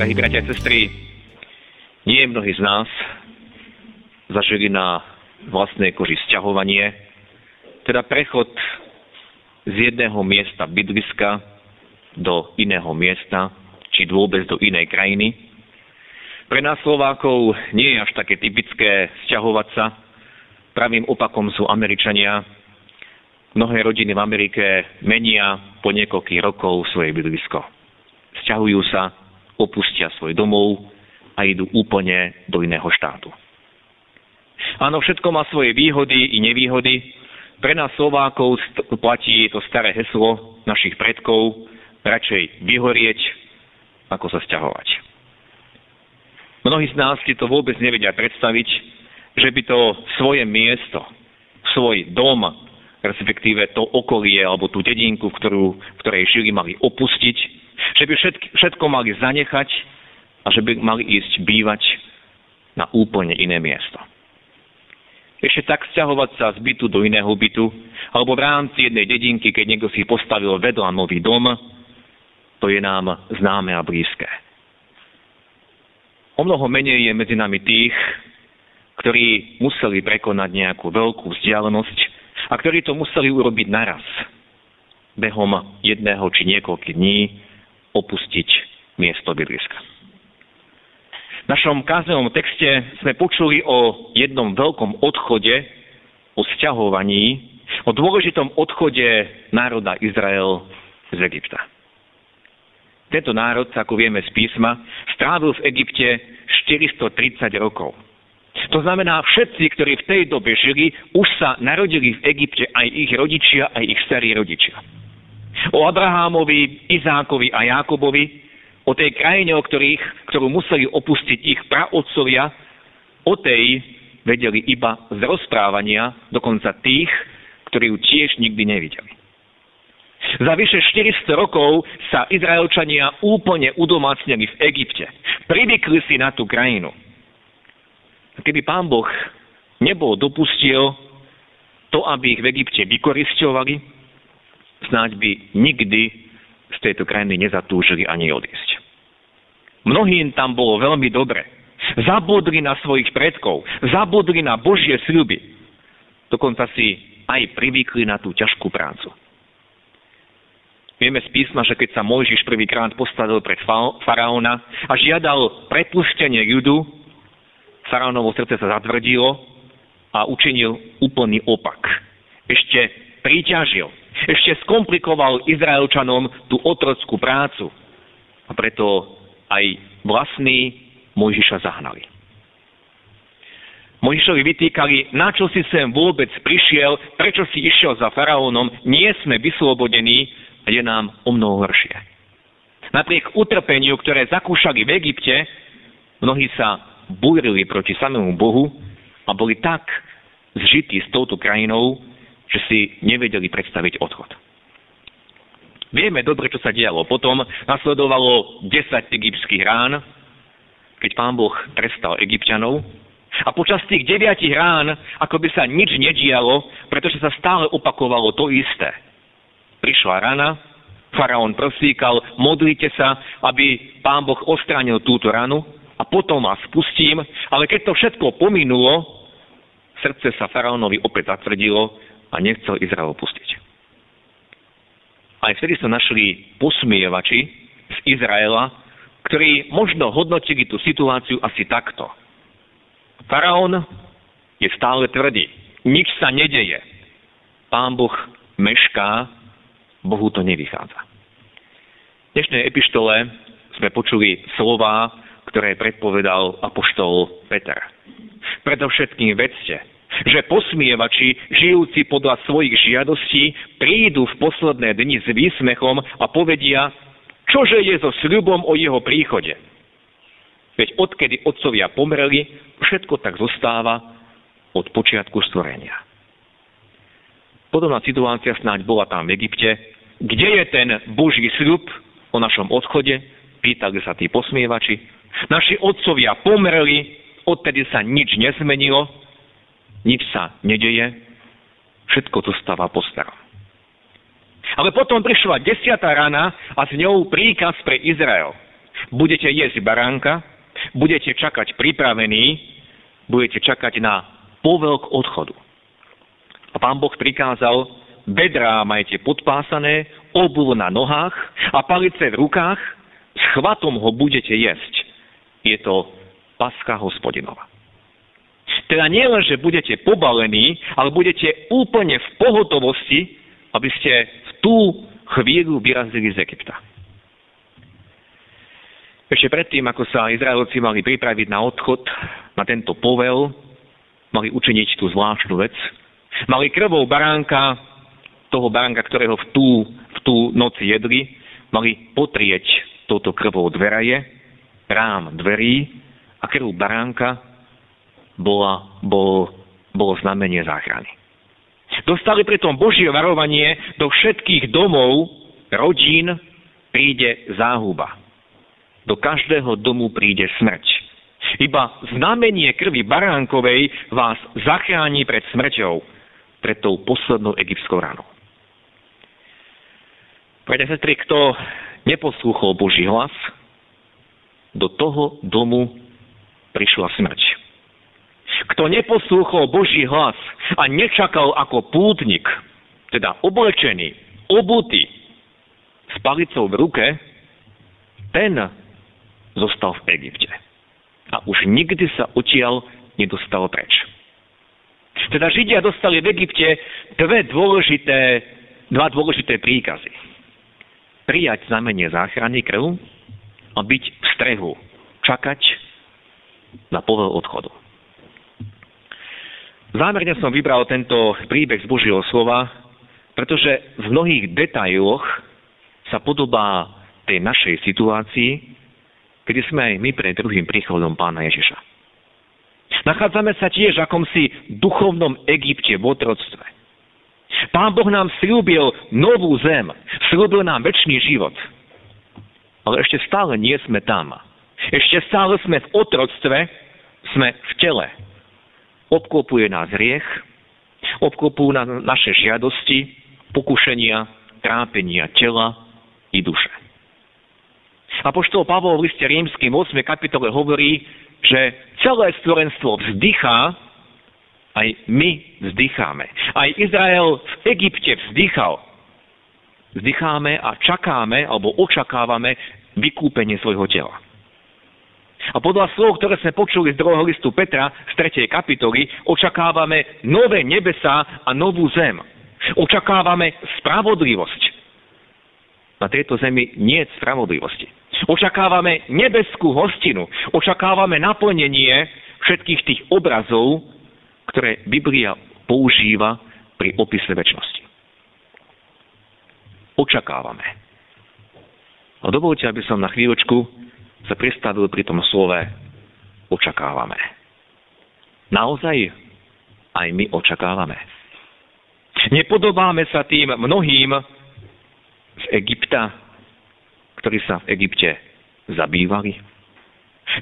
Drahí bratia a sestry, nie mnohí z nás zažili na vlastnej koži sťahovanie, teda prechod z jedného miesta bydliska do iného miesta, či vôbec do inej krajiny. Pre nás Slovákov nie je až také typické sťahovať sa. Pravým opakom sú Američania. Mnohé rodiny v Amerike menia po niekoľkých rokov svoje bydlisko. Sťahujú sa opustia svoj domov a idú úplne do iného štátu. Áno, všetko má svoje výhody i nevýhody. Pre nás Slovákov platí to staré heslo našich predkov, radšej vyhorieť, ako sa sťahovať. Mnohí z nás si to vôbec nevedia predstaviť, že by to svoje miesto, svoj dom, respektíve to okolie alebo tú dedinku, ktorú, v ktorej žili, mali opustiť že by všetko, všetko mali zanechať a že by mali ísť bývať na úplne iné miesto. Ešte tak sťahovať sa z bytu do iného bytu, alebo v rámci jednej dedinky, keď niekto si postavil vedľa nový dom, to je nám známe a blízke. O mnoho menej je medzi nami tých, ktorí museli prekonať nejakú veľkú vzdialenosť a ktorí to museli urobiť naraz, behom jedného či niekoľkých dní, opustiť miesto bydliska. V našom káznevom texte sme počuli o jednom veľkom odchode, o sťahovaní, o dôležitom odchode národa Izrael z Egypta. Tento národ, ako vieme z písma, strávil v Egypte 430 rokov. To znamená, všetci, ktorí v tej dobe žili, už sa narodili v Egypte aj ich rodičia, aj ich starí rodičia o Abrahámovi, Izákovi a Jákobovi, o tej krajine, o ktorých, ktorú museli opustiť ich praotcovia, o tej vedeli iba z rozprávania, dokonca tých, ktorí ju tiež nikdy nevideli. Za vyše 400 rokov sa Izraelčania úplne udomácnili v Egypte. Privykli si na tú krajinu. Keby pán Boh nebol dopustil to, aby ich v Egypte vykoristovali, snáď by nikdy z tejto krajiny nezatúžili ani odísť. Mnohým tam bolo veľmi dobre. Zabudli na svojich predkov, zabudli na Božie sľuby. Dokonca si aj privykli na tú ťažkú prácu. Vieme z písma, že keď sa Mojžiš prvýkrát postavil pred faraóna a žiadal prepustenie judu, faraónovo srdce sa zatvrdilo a učinil úplný opak. Ešte priťažil ešte skomplikoval Izraelčanom tú otrockú prácu. A preto aj vlastní Mojžiša zahnali. Mojžišovi vytýkali, na čo si sem vôbec prišiel, prečo si išiel za faraónom, nie sme vyslobodení a je nám o mnoho horšie. Napriek utrpeniu, ktoré zakúšali v Egypte, mnohí sa búrili proti samému Bohu a boli tak zžití s touto krajinou, že si nevedeli predstaviť odchod. Vieme dobre, čo sa dialo. Potom nasledovalo 10 egyptských rán, keď pán Boh trestal egyptianov. A počas tých deviatich rán, ako by sa nič nedialo, pretože sa stále opakovalo to isté. Prišla rana, faraón prosíkal, modlite sa, aby pán Boh ostránil túto ranu a potom vás spustím, ale keď to všetko pominulo, srdce sa faraónovi opäť zatvrdilo a nechcel Izrael pustiť. Aj vtedy sa našli posmievači z Izraela, ktorí možno hodnotili tú situáciu asi takto. Faraón je stále tvrdý. Nič sa nedeje. Pán Boh mešká, Bohu to nevychádza. V dnešnej epištole sme počuli slova, ktoré predpovedal apoštol Peter. Predovšetkým vedzte, že posmievači, žijúci podľa svojich žiadostí, prídu v posledné dni s výsmechom a povedia, Čože je so sľubom o jeho príchode? Veď odkedy otcovia pomreli, všetko tak zostáva od počiatku stvorenia. Podobná situácia snáď bola tam v Egypte. Kde je ten Boží sľub o našom odchode? Pýtali sa tí posmievači. Naši otcovia pomreli, odtedy sa nič nezmenilo, nič sa nedeje, všetko zostáva po starom. Ale potom prišla desiatá rana a s ňou príkaz pre Izrael. Budete jesť baránka, budete čakať pripravení, budete čakať na povelk odchodu. A pán Boh prikázal, bedrá majte podpásané, obuv na nohách a palice v rukách, s chvatom ho budete jesť. Je to paska hospodinova. Teda nie len, že budete pobalení, ale budete úplne v pohotovosti, aby ste v tú chvíľu vyrazili z Egypta. Ešte predtým, ako sa Izraelci mali pripraviť na odchod, na tento povel, mali učiniť tú zvláštnu vec. Mali krvou baránka, toho baránka, ktorého v tú, v tú noc jedli, mali potrieť touto krvou dveraje, rám dverí a krv baránka bola, bol, bolo znamenie záchrany. Dostali pritom Božie varovanie, do všetkých domov, rodín príde záhuba. Do každého domu príde smrť. Iba znamenie krvi baránkovej vás zachráni pred smrťou, pred tou poslednou egyptskou ranou. Pre sestry, kto neposlúchol Boží hlas, do toho domu prišla smrť. Kto neposlúchol Boží hlas a nečakal ako pútnik, teda oblečený, obutý, s palicou v ruke, ten zostal v Egypte. A už nikdy sa odtiaľ nedostal preč. Teda Židia dostali v Egypte dve dôležité, dva dôležité príkazy. Prijať znamenie záchrany krv a byť v strehu, čakať na povel odchodu. Zámerne som vybral tento príbeh z Božieho slova, pretože v mnohých detailoch sa podobá tej našej situácii, kedy sme aj my pred druhým príchodom pána Ježiša. Nachádzame sa tiež v akomsi duchovnom Egypte v otroctve. Pán Boh nám slúbil novú zem, slúbil nám väčší život. Ale ešte stále nie sme tam. Ešte stále sme v otroctve, sme v tele, obklopuje nás riech, obklopujú nás naše žiadosti, pokušenia, trápenia tela i duše. A poštol Pavol v liste rímským 8. kapitole hovorí, že celé stvorenstvo vzdychá, aj my vzdycháme. Aj Izrael v Egypte vzdychal. Vzdycháme a čakáme, alebo očakávame vykúpenie svojho tela. A podľa slov, ktoré sme počuli z druhého listu Petra z 3. kapitoly, očakávame nové nebesá a novú zem. Očakávame spravodlivosť. Na tejto zemi nie je spravodlivosti. Očakávame nebeskú hostinu. Očakávame naplnenie všetkých tých obrazov, ktoré Biblia používa pri opise väčšnosti. Očakávame. A dovolte, aby som na chvíľočku sa pristavil pri tom slove očakávame. Naozaj aj my očakávame. Nepodobáme sa tým mnohým z Egypta, ktorí sa v Egypte zabývali.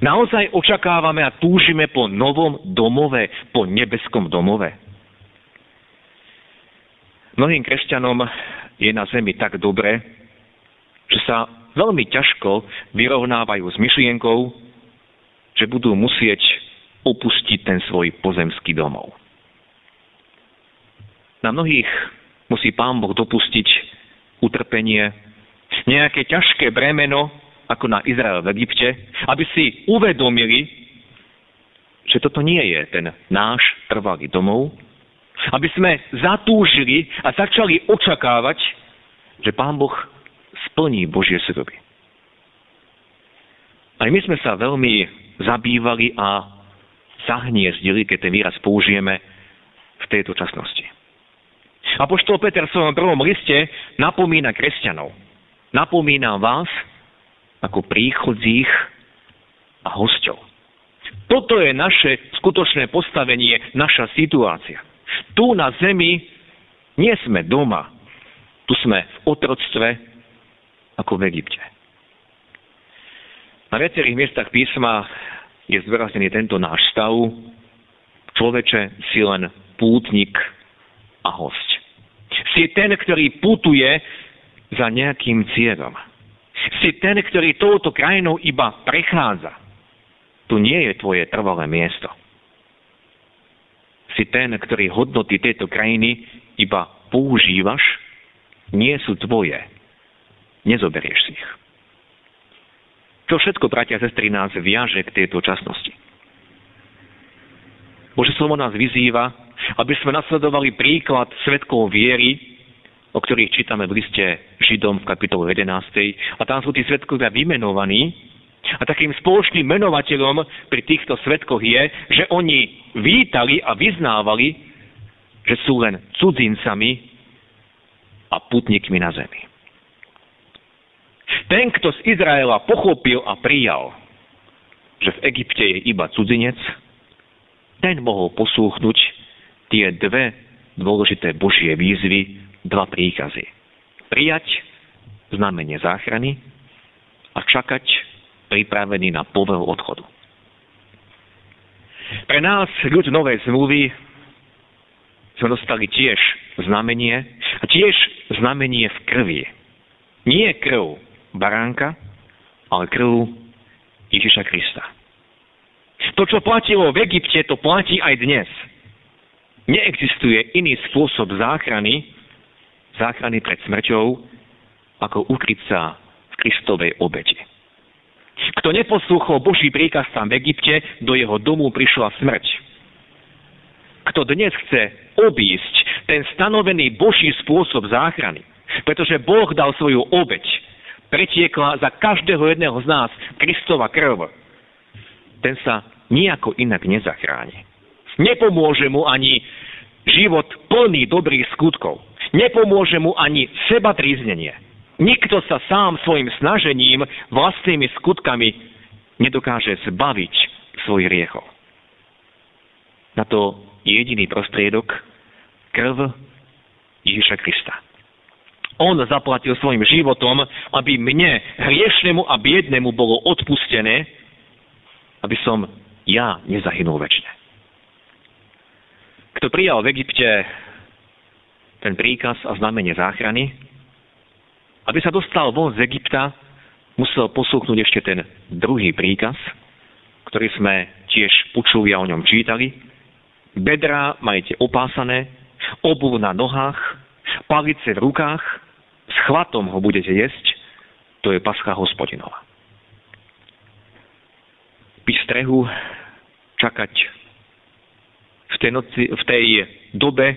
Naozaj očakávame a túžime po novom domove, po nebeskom domove. Mnohým kresťanom je na zemi tak dobre, že sa veľmi ťažko vyrovnávajú s myšlienkou, že budú musieť opustiť ten svoj pozemský domov. Na mnohých musí Pán Boh dopustiť utrpenie, nejaké ťažké bremeno, ako na Izrael v Egypte, aby si uvedomili, že toto nie je ten náš trvalý domov, aby sme zatúžili a začali očakávať, že Pán Boh splní Božie sľuby. Aj my sme sa veľmi zabývali a zahniezdili, keď ten výraz použijeme v tejto časnosti. A poštol Peter v svojom prvom liste napomína kresťanov. Napomína vás ako príchodzích a hostov. Toto je naše skutočné postavenie, naša situácia. Tu na zemi nie sme doma, tu sme v otroctve ako v Egypte. Na viacerých miestach písma je zvraznený tento náš stav. Človeče si len pútnik a host. Si ten, ktorý putuje za nejakým cieľom. Si ten, ktorý touto krajinou iba prechádza. Tu nie je tvoje trvalé miesto. Si ten, ktorý hodnoty tejto krajiny iba používaš, nie sú tvoje. Nezoberieš si ich. Čo všetko, bratia a sestry, nás viaže k tejto časnosti. Bože slovo nás vyzýva, aby sme nasledovali príklad svetkov viery, o ktorých čítame v liste Židom v kapitole 11. A tam sú tí svetkovia vymenovaní. A takým spoločným menovateľom pri týchto svetkoch je, že oni vítali a vyznávali, že sú len cudzincami a putníkmi na zemi. Ten, kto z Izraela pochopil a prijal, že v Egypte je iba cudzinec, ten mohol posúchnuť tie dve dôležité Božie výzvy, dva príkazy. Prijať znamenie záchrany a čakať pripravený na povel odchodu. Pre nás, ľud Novej zmluvy, sme dostali tiež znamenie a tiež znamenie v krvi. Nie krv baránka, ale krv Ježiša Krista. To, čo platilo v Egypte, to platí aj dnes. Neexistuje iný spôsob záchrany, záchrany pred smrťou, ako ukryť sa v Kristovej obete. Kto neposlúchol Boží príkaz tam v Egypte, do jeho domu prišla smrť. Kto dnes chce obísť ten stanovený Boží spôsob záchrany, pretože Boh dal svoju obeď, pretiekla za každého jedného z nás Kristova krv, ten sa nejako inak nezachráni. Nepomôže mu ani život plný dobrých skutkov. Nepomôže mu ani seba tríznenie. Nikto sa sám svojim snažením, vlastnými skutkami nedokáže zbaviť svoj riechov. Na to je jediný prostriedok krv Ježiša Krista. On zaplatil svojim životom, aby mne, hriešnemu a biednemu, bolo odpustené, aby som ja nezahynul väčšine. Kto prijal v Egypte ten príkaz a znamenie záchrany, aby sa dostal von z Egypta, musel posúknuť ešte ten druhý príkaz, ktorý sme tiež počuli a o ňom čítali. Bedra majte opásané, obuv na nohách, palice v rukách, chvatom ho budete jesť, to je pascha hospodinova. Byť strehu, čakať. V tej, noci, v tej dobe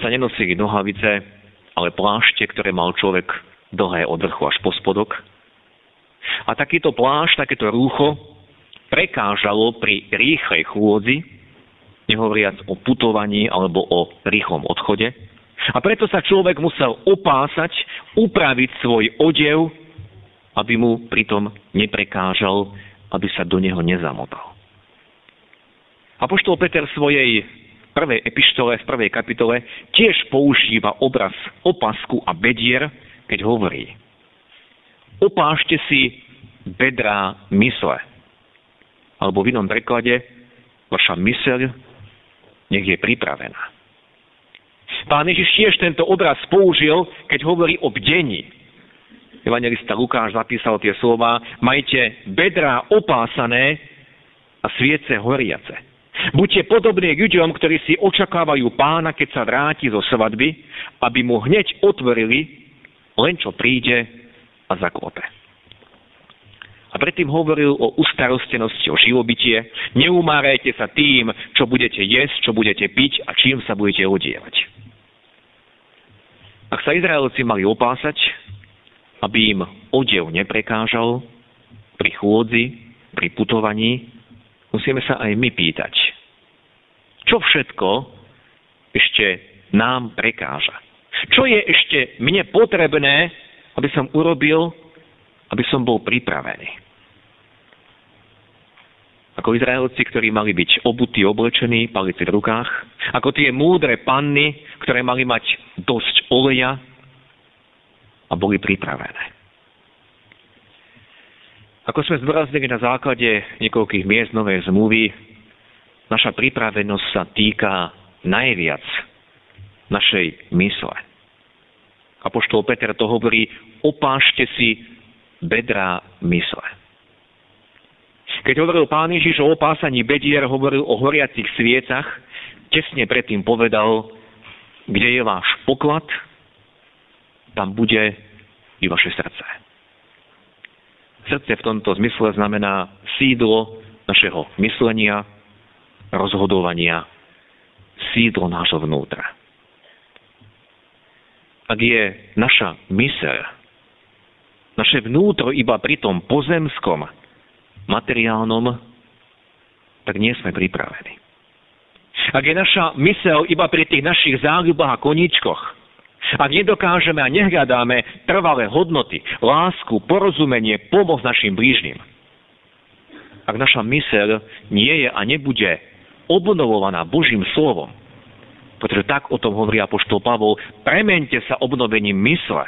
sa nenosili nohavice, ale plášte, ktoré mal človek dlhé od vrchu až po spodok. A takýto plášť, takéto rúcho prekážalo pri rýchlej chôdzi, nehovoriac o putovaní alebo o rýchlom odchode, a preto sa človek musel opásať, upraviť svoj odev, aby mu pritom neprekážal, aby sa do neho nezamotal. Apoštol Peter svojej prvej epištole, v prvej kapitole, tiež používa obraz opasku a bedier, keď hovorí Opášte si bedrá mysle. Alebo v inom preklade, vaša myseľ nech je pripravená. Pán Ježiš tiež tento obraz použil, keď hovorí o bdení. Evangelista Lukáš zapísal tie slova, majte bedrá opásané a sviece horiace. Buďte podobní ľuďom, ktorí si očakávajú pána, keď sa vráti zo svadby, aby mu hneď otvorili, len čo príde a zaklope. A predtým hovoril o ustarostenosti, o živobytie. Neumárajte sa tým, čo budete jesť, čo budete piť a čím sa budete odievať. Ak sa Izraelci mali opásať, aby im odev neprekážal pri chôdzi, pri putovaní, musíme sa aj my pýtať, čo všetko ešte nám prekáža. Čo je ešte mne potrebné, aby som urobil, aby som bol pripravený. Ako Izraelci, ktorí mali byť obutí, oblečení, palici v rukách. Ako tie múdre panny, ktoré mali mať dosť oleja a boli pripravené. Ako sme zdôraznili na základe niekoľkých miest novej zmluvy, naša pripravenosť sa týka najviac našej mysle. Apoštol Peter to hovorí, opášte si bedra mysle. Keď hovoril pán Ježiš o opásaní bedier, hovoril o horiacich sviecach, tesne predtým povedal, kde je váš poklad, tam bude i vaše srdce. Srdce v tomto zmysle znamená sídlo našeho myslenia, rozhodovania, sídlo nášho vnútra. Ak je naša myseľ, naše vnútro iba pri tom pozemskom, materiálnom, tak nie sme pripravení. Ak je naša mysel iba pri tých našich záľubách a koníčkoch, ak nedokážeme a nehľadáme trvalé hodnoty, lásku, porozumenie, pomoc našim blížnym, ak naša mysel nie je a nebude obnovovaná Božím slovom, pretože tak o tom hovorí apoštol Pavol, premente sa obnovením mysle.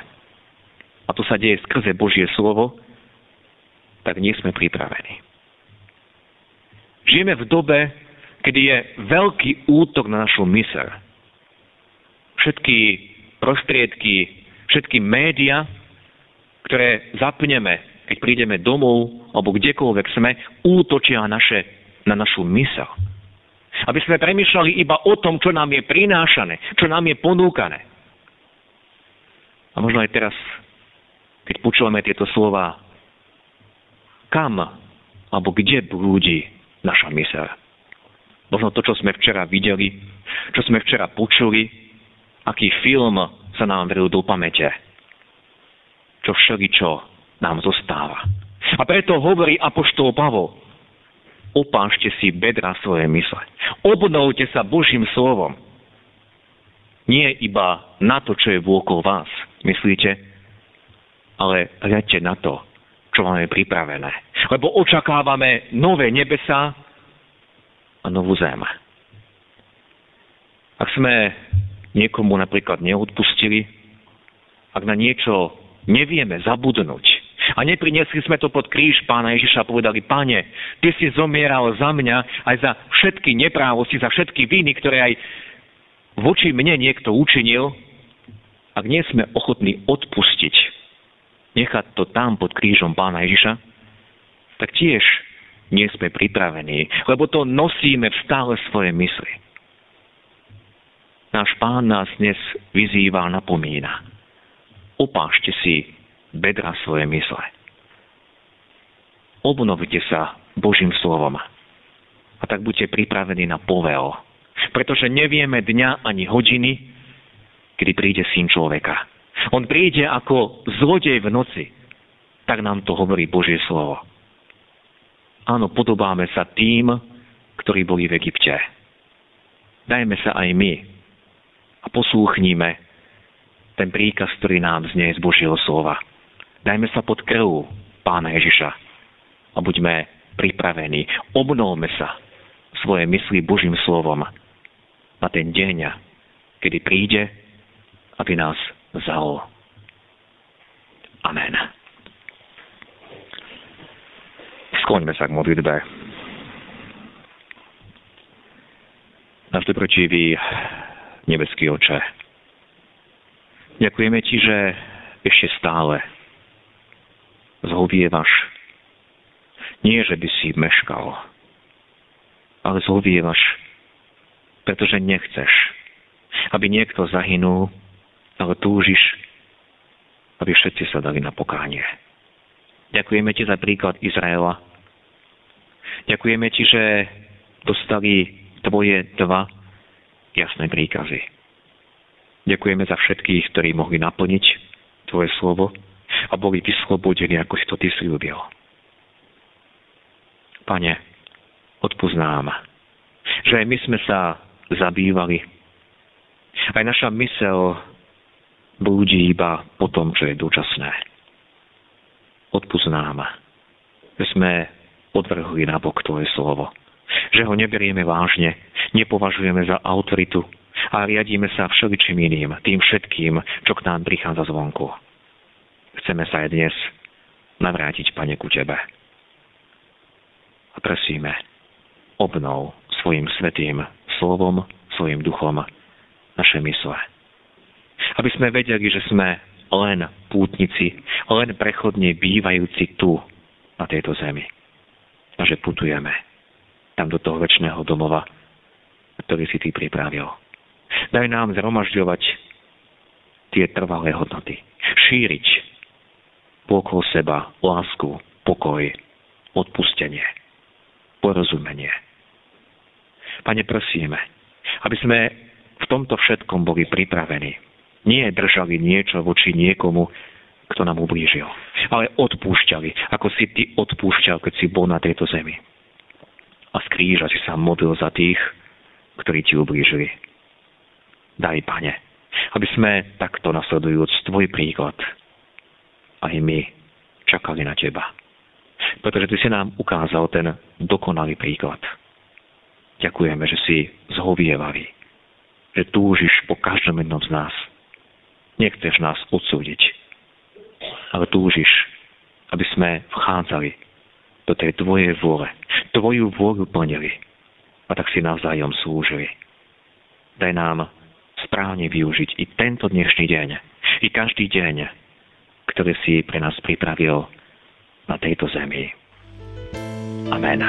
A to sa deje skrze Božie slovo, tak nie sme pripravení. Žijeme v dobe, kedy je veľký útok na našu myseľ. Všetky prostriedky, všetky média, ktoré zapneme, keď prídeme domov alebo kdekoľvek sme, útočia naše, na našu myseľ. Aby sme premyšľali iba o tom, čo nám je prinášané, čo nám je ponúkané. A možno aj teraz, keď počúvame tieto slova, kam alebo kde blúdi naša myseľ. Možno to, čo sme včera videli, čo sme včera počuli, aký film sa nám vril do pamäte, čo všeličo nám zostáva. A preto hovorí Apoštol Pavol, opášte si bedra svoje mysle. Obnovte sa Božím slovom. Nie iba na to, čo je vôkol vás, myslíte, ale hľadte na to, čo máme pripravené. Lebo očakávame nové nebesa a novú zem. Ak sme niekomu napríklad neodpustili, ak na niečo nevieme zabudnúť a nepriniesli sme to pod kríž pána Ježiša a povedali, pane, ty si zomieral za mňa aj za všetky neprávosti, za všetky viny, ktoré aj voči mne niekto učinil, ak nie sme ochotní odpustiť nechať to tam pod krížom pána Ježiša, tak tiež nie sme pripravení, lebo to nosíme v stále svoje mysli. Náš pán nás dnes vyzýva a napomína. Opášte si bedra svoje mysle. Obnovite sa Božím slovom a tak buďte pripravení na povel, pretože nevieme dňa ani hodiny, kedy príde syn človeka. On príde ako zlodej v noci. Tak nám to hovorí Božie slovo. Áno, podobáme sa tým, ktorí boli v Egypte. Dajme sa aj my a poslúchníme ten príkaz, ktorý nám znie z Božieho slova. Dajme sa pod krv Pána Ježiša a buďme pripravení. Obnovme sa svoje mysli Božím slovom na ten deň, kedy príde, aby nás vzal. Amen. Skloňme sa k modlitbe. Náš dobročivý nebeský oče, ďakujeme Ti, že ešte stále zhovievaš. Nie, že by si meškal, ale zhovievaš, pretože nechceš, aby niekto zahynul, ale túžiš, aby všetci sa dali na pokánie. Ďakujeme ti za príklad Izraela. Ďakujeme ti, že dostali tvoje dva jasné príkazy. Ďakujeme za všetkých, ktorí mohli naplniť tvoje slovo a boli vyslobodení, ako si to ty slúbil. Pane, odpúsť nám, že aj my sme sa zabývali. Aj naša mysel blúdi iba po tom, čo je dočasné. Odpust nám, že sme odvrhli na bok Tvoje slovo. Že ho neberieme vážne, nepovažujeme za autoritu a riadíme sa všeličím iným, tým všetkým, čo k nám prichádza zvonku. Chceme sa aj dnes navrátiť, Pane, ku Tebe. A prosíme, obnov svojim svetým slovom, svojim duchom naše mysle. Aby sme vedeli, že sme len pútnici, len prechodne bývajúci tu, na tejto zemi. A že putujeme tam do toho väčšného domova, ktorý si Ty pripravil. Daj nám zhromažďovať tie trvalé hodnoty. Šíriť okolo seba lásku, pokoj, odpustenie, porozumenie. Pane, prosíme, aby sme v tomto všetkom boli pripravení. Nie držali niečo voči niekomu, kto nám ublížil, ale odpúšťali, ako si ty odpúšťal, keď si bol na tejto zemi. A z kríža si sa modlil za tých, ktorí ti ublížili. Daj, pane, aby sme takto nasledujúc tvoj príklad aj my čakali na teba. Pretože ty si nám ukázal ten dokonalý príklad. Ďakujeme, že si zhovievavý, že túžiš po každom jednom z nás. Nechceš nás odsúdiť, ale túžiš, aby sme vchádzali do tej tvojej vôle, tvoju vôľu plnili a tak si navzájom slúžili. Daj nám správne využiť i tento dnešný deň, i každý deň, ktorý si pre nás pripravil na tejto zemi. Amen.